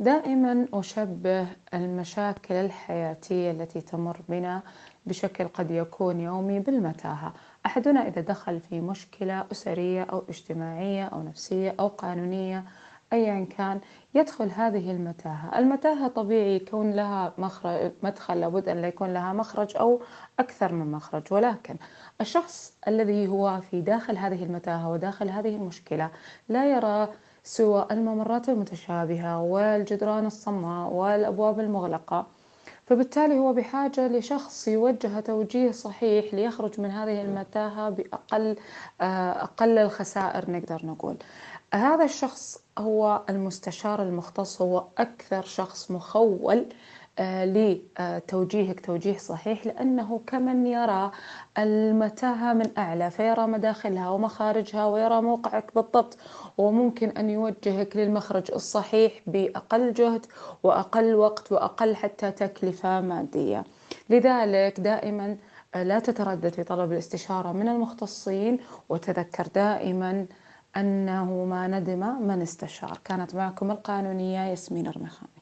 دائما أشبه المشاكل الحياتية التي تمر بنا بشكل قد يكون يومي بالمتاهة. أحدنا إذا دخل في مشكلة أسرية أو اجتماعية أو نفسية أو قانونية أيا كان يدخل هذه المتاهة. المتاهة طبيعي يكون لها مخرج مدخل لابد أن يكون لها مخرج أو أكثر من مخرج. ولكن الشخص الذي هو في داخل هذه المتاهة وداخل هذه المشكلة لا يرى سوى الممرات المتشابهة والجدران الصماء والأبواب المغلقة. فبالتالي هو بحاجة لشخص يوجه توجيه صحيح ليخرج من هذه المتاهة بأقل آه، أقل الخسائر نقدر نقول. هذا الشخص هو المستشار المختص هو أكثر شخص مخول لتوجيهك توجيه صحيح لأنه كمن يرى المتاهة من أعلى فيرى مداخلها ومخارجها ويرى موقعك بالضبط وممكن أن يوجهك للمخرج الصحيح بأقل جهد وأقل وقت وأقل حتى تكلفة مادية. لذلك دائما آه، لا تتردد في طلب الاستشارة من المختصين وتذكر دائما أنه ما ندم من استشار. كانت معكم القانونية ياسمين الرمخاني